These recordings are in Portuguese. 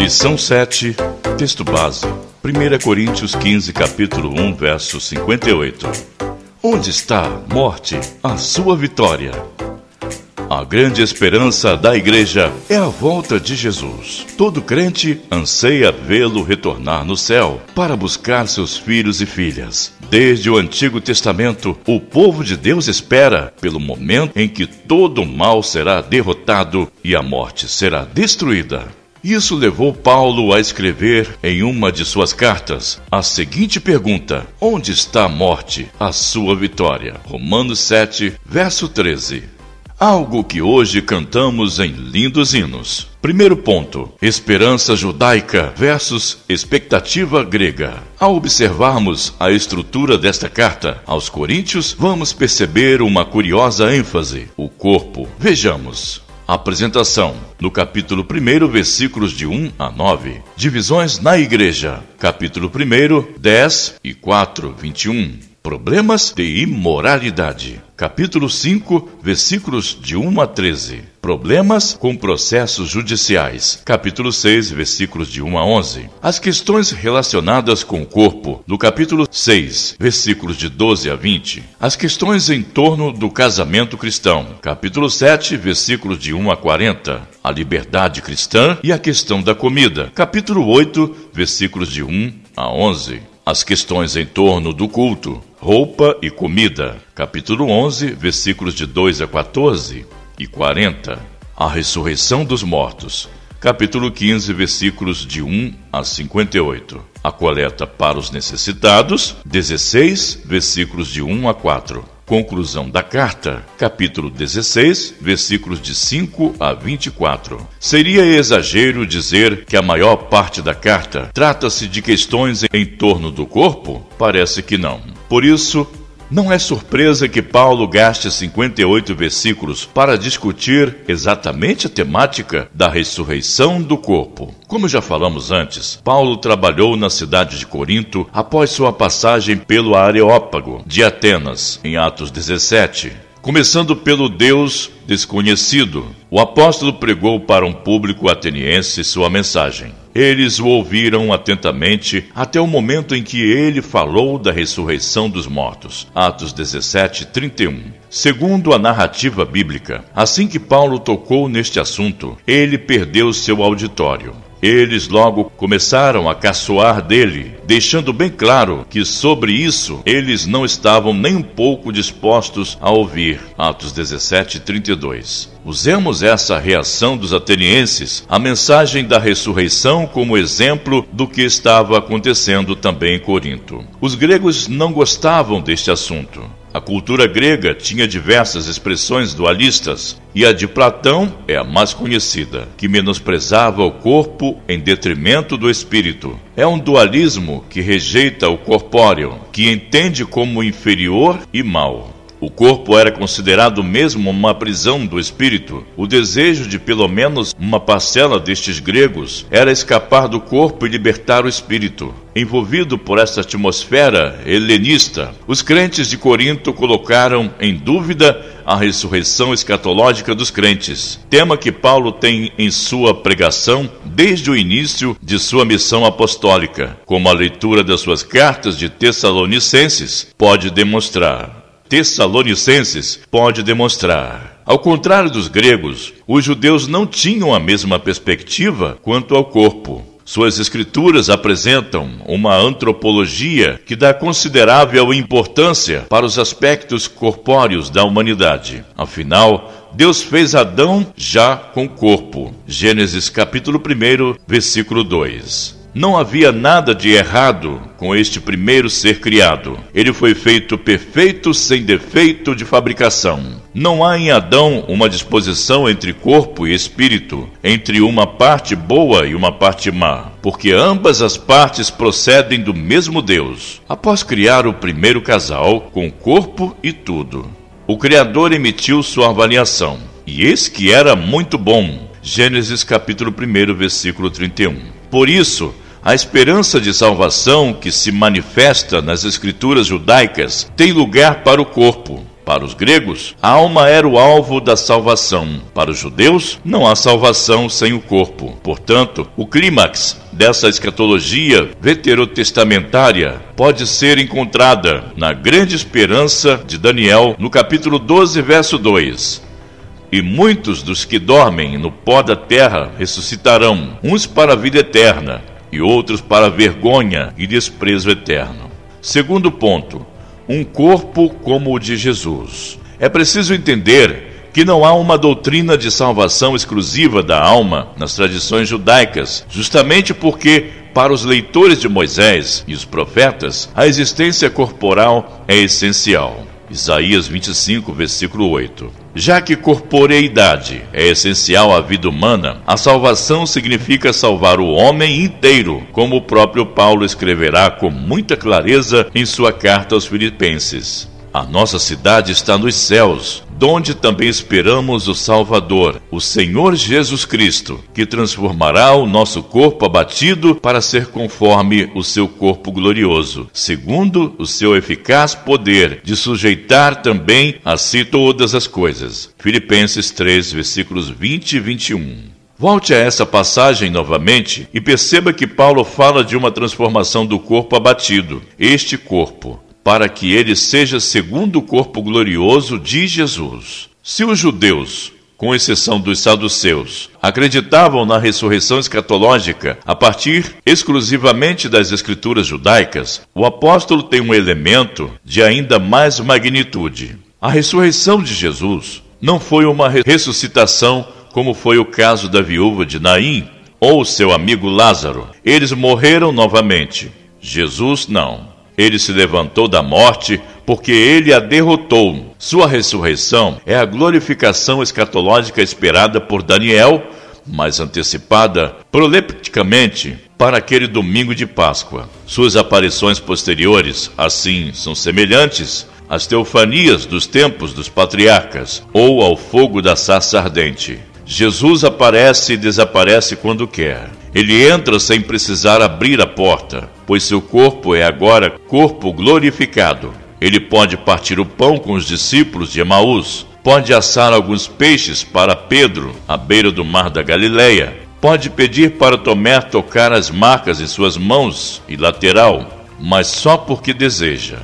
Lição 7, texto base. 1 Coríntios 15, capítulo 1, verso 58. Onde está, morte, a sua vitória? A grande esperança da igreja é a volta de Jesus. Todo crente anseia vê-lo retornar no céu para buscar seus filhos e filhas. Desde o Antigo Testamento, o povo de Deus espera pelo momento em que todo mal será derrotado e a morte será destruída. Isso levou Paulo a escrever em uma de suas cartas a seguinte pergunta: Onde está a morte, a sua vitória? Romanos 7, verso 13. Algo que hoje cantamos em lindos hinos. Primeiro ponto: esperança judaica versus expectativa grega. Ao observarmos a estrutura desta carta aos Coríntios, vamos perceber uma curiosa ênfase: o corpo. Vejamos. Apresentação. No capítulo 1, versículos de 1 a 9. Divisões na igreja. Capítulo 1, 10 e 4, 21. Problemas de imoralidade. Capítulo 5, versículos de 1 a 13. Problemas com processos judiciais. Capítulo 6, versículos de 1 a 11. As questões relacionadas com o corpo. No capítulo 6, versículos de 12 a 20. As questões em torno do casamento cristão. Capítulo 7, versículos de 1 a 40. A liberdade cristã e a questão da comida. Capítulo 8, versículos de 1 a 11 as questões em torno do culto, roupa e comida. Capítulo 11, versículos de 2 a 14 e 40. A ressurreição dos mortos. Capítulo 15, versículos de 1 a 58. A coleta para os necessitados. 16, versículos de 1 a 4 Conclusão da carta, capítulo 16, versículos de 5 a 24. Seria exagero dizer que a maior parte da carta trata-se de questões em torno do corpo? Parece que não. Por isso, não é surpresa que Paulo gaste 58 versículos para discutir exatamente a temática da ressurreição do corpo. Como já falamos antes, Paulo trabalhou na cidade de Corinto após sua passagem pelo Areópago de Atenas, em Atos 17. Começando pelo Deus desconhecido, o apóstolo pregou para um público ateniense sua mensagem. Eles o ouviram atentamente até o momento em que ele falou da ressurreição dos mortos. Atos 17, 31. Segundo a narrativa bíblica, assim que Paulo tocou neste assunto, ele perdeu seu auditório. Eles logo começaram a caçoar dele, deixando bem claro que sobre isso eles não estavam nem um pouco dispostos a ouvir. Atos 17, 32. Usemos essa reação dos atenienses, a mensagem da ressurreição, como exemplo do que estava acontecendo também em Corinto. Os gregos não gostavam deste assunto. A cultura grega tinha diversas expressões dualistas, e a de Platão é a mais conhecida, que menosprezava o corpo em detrimento do espírito. É um dualismo que rejeita o corpóreo, que entende como inferior e mal. O corpo era considerado mesmo uma prisão do espírito. O desejo de pelo menos uma parcela destes gregos era escapar do corpo e libertar o espírito. Envolvido por essa atmosfera helenista, os crentes de Corinto colocaram em dúvida a ressurreição escatológica dos crentes, tema que Paulo tem em sua pregação desde o início de sua missão apostólica, como a leitura das suas cartas de Tessalonicenses pode demonstrar. Tessalonicenses pode demonstrar. Ao contrário dos gregos, os judeus não tinham a mesma perspectiva quanto ao corpo. Suas escrituras apresentam uma antropologia que dá considerável importância para os aspectos corpóreos da humanidade. Afinal, Deus fez Adão já com corpo. Gênesis capítulo 1, versículo 2. Não havia nada de errado com este primeiro ser criado. Ele foi feito perfeito, sem defeito de fabricação. Não há em Adão uma disposição entre corpo e espírito, entre uma parte boa e uma parte má, porque ambas as partes procedem do mesmo Deus. Após criar o primeiro casal, com corpo e tudo, o Criador emitiu sua avaliação, e eis que era muito bom. Gênesis capítulo 1, versículo 31. Por isso, a esperança de salvação que se manifesta nas escrituras judaicas tem lugar para o corpo. Para os gregos, a alma era o alvo da salvação. Para os judeus, não há salvação sem o corpo. Portanto, o clímax dessa escatologia veterotestamentária pode ser encontrada na grande esperança de Daniel, no capítulo 12, verso 2. E muitos dos que dormem no pó da terra ressuscitarão, uns para a vida eterna e outros para vergonha e desprezo eterno. Segundo ponto, um corpo como o de Jesus. É preciso entender que não há uma doutrina de salvação exclusiva da alma nas tradições judaicas, justamente porque, para os leitores de Moisés e os profetas, a existência corporal é essencial. Isaías 25, versículo 8. Já que corporeidade é essencial à vida humana, a salvação significa salvar o homem inteiro, como o próprio Paulo escreverá com muita clareza em sua carta aos Filipenses. A nossa cidade está nos céus, donde também esperamos o Salvador, o Senhor Jesus Cristo, que transformará o nosso corpo abatido para ser conforme o seu corpo glorioso, segundo o seu eficaz poder de sujeitar também a si todas as coisas. Filipenses 3, versículos 20 e 21. Volte a essa passagem novamente e perceba que Paulo fala de uma transformação do corpo abatido. Este corpo para que ele seja segundo o corpo glorioso de Jesus. Se os judeus, com exceção dos saduceus, acreditavam na ressurreição escatológica a partir exclusivamente das escrituras judaicas, o apóstolo tem um elemento de ainda mais magnitude. A ressurreição de Jesus não foi uma ressuscitação como foi o caso da viúva de Naim ou seu amigo Lázaro. Eles morreram novamente. Jesus não. Ele se levantou da morte porque ele a derrotou. Sua ressurreição é a glorificação escatológica esperada por Daniel, mas antecipada prolepticamente para aquele domingo de Páscoa. Suas aparições posteriores, assim, são semelhantes às teofanias dos tempos dos patriarcas ou ao fogo da sarça ardente. Jesus aparece e desaparece quando quer. Ele entra sem precisar abrir a porta, pois seu corpo é agora corpo glorificado. Ele pode partir o pão com os discípulos de Emaús, pode assar alguns peixes para Pedro à beira do mar da Galileia, pode pedir para Tomé tocar as marcas em suas mãos e lateral, mas só porque deseja.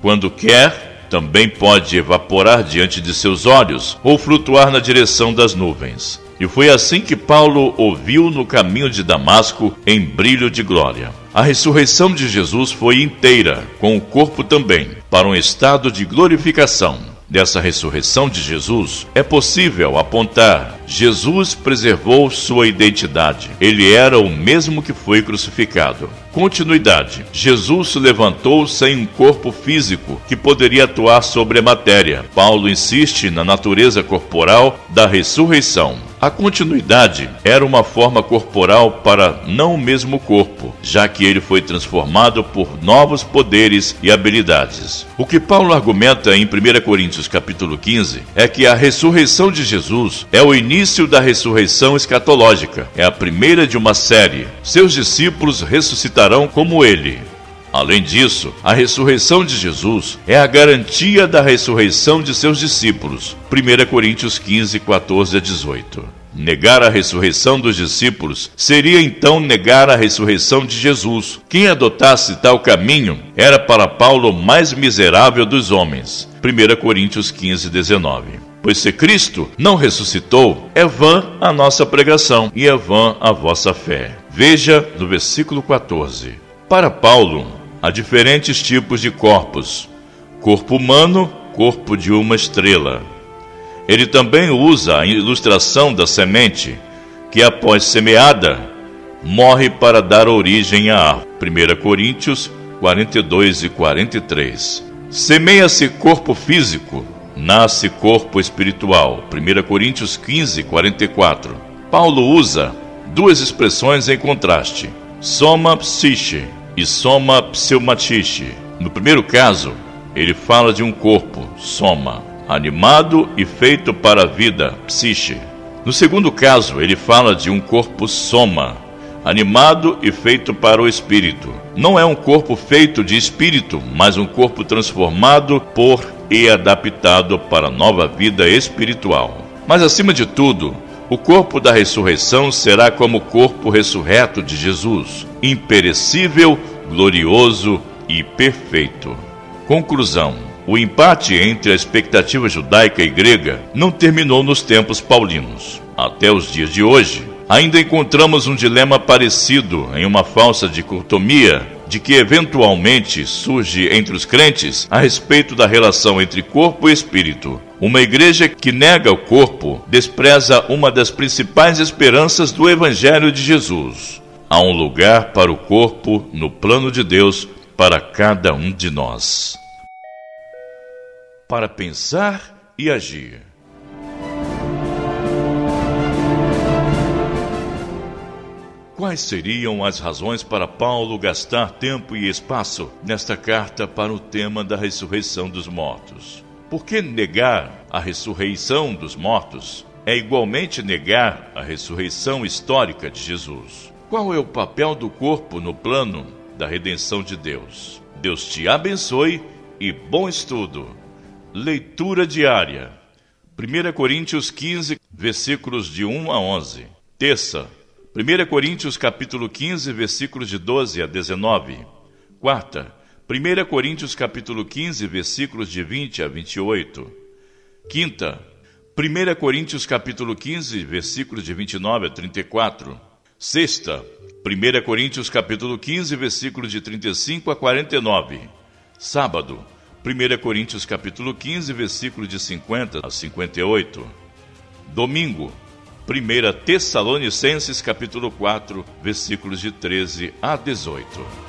Quando quer, também pode evaporar diante de seus olhos ou flutuar na direção das nuvens. E foi assim que Paulo ouviu no caminho de Damasco em brilho de glória. A ressurreição de Jesus foi inteira, com o corpo também, para um estado de glorificação. Dessa ressurreição de Jesus, é possível apontar: Jesus preservou sua identidade. Ele era o mesmo que foi crucificado. Continuidade: Jesus se levantou sem um corpo físico que poderia atuar sobre a matéria. Paulo insiste na natureza corporal da ressurreição. A continuidade era uma forma corporal para não o mesmo corpo, já que ele foi transformado por novos poderes e habilidades. O que Paulo argumenta em 1 Coríntios capítulo 15 é que a ressurreição de Jesus é o início da ressurreição escatológica, é a primeira de uma série. Seus discípulos ressuscitarão como ele. Além disso, a ressurreição de Jesus é a garantia da ressurreição de seus discípulos. 1 Coríntios 15, 14 a 18. Negar a ressurreição dos discípulos seria então negar a ressurreição de Jesus. Quem adotasse tal caminho era para Paulo o mais miserável dos homens. 1 Coríntios 15, 19. Pois se Cristo não ressuscitou, é vã a nossa pregação e é vã a vossa fé. Veja no versículo 14. Para Paulo, Há diferentes tipos de corpos: corpo humano, corpo de uma estrela. Ele também usa a ilustração da semente, que após semeada, morre para dar origem à árvore. 1 Coríntios 42 e 43. Semeia-se corpo físico, nasce corpo espiritual. 1 Coríntios 15, 44. Paulo usa duas expressões em contraste: soma psiche, e soma pseumatiche. No primeiro caso, ele fala de um corpo, soma, animado e feito para a vida, psiche. No segundo caso, ele fala de um corpo soma, animado e feito para o espírito. Não é um corpo feito de espírito, mas um corpo transformado por e adaptado para a nova vida espiritual. Mas acima de tudo, o corpo da ressurreição será como o corpo ressurreto de Jesus, imperecível, glorioso e perfeito. Conclusão: o empate entre a expectativa judaica e grega não terminou nos tempos paulinos. Até os dias de hoje, ainda encontramos um dilema parecido em uma falsa dicotomia de que eventualmente surge entre os crentes a respeito da relação entre corpo e espírito. Uma igreja que nega o corpo despreza uma das principais esperanças do Evangelho de Jesus. Há um lugar para o corpo no plano de Deus para cada um de nós. Para pensar e agir. Quais seriam as razões para Paulo gastar tempo e espaço nesta carta para o tema da ressurreição dos mortos? Por que negar a ressurreição dos mortos é igualmente negar a ressurreição histórica de Jesus? Qual é o papel do corpo no plano da redenção de Deus? Deus te abençoe e bom estudo. Leitura diária. 1 Coríntios 15, versículos de 1 a 11. Terça, 1 Coríntios capítulo 15, versículos de 12 a 19. Quarta, 1 Coríntios capítulo 15, versículos de 20 a 28. Quinta, 1 Coríntios capítulo 15, versículos de 29 a 34. Sexta, 1 Coríntios capítulo 15, versículos de 35 a 49. Sábado, 1 Coríntios capítulo 15, versículos de 50 a 58. Domingo, 1 Tessalonicenses capítulo 4, versículos de 13 a 18.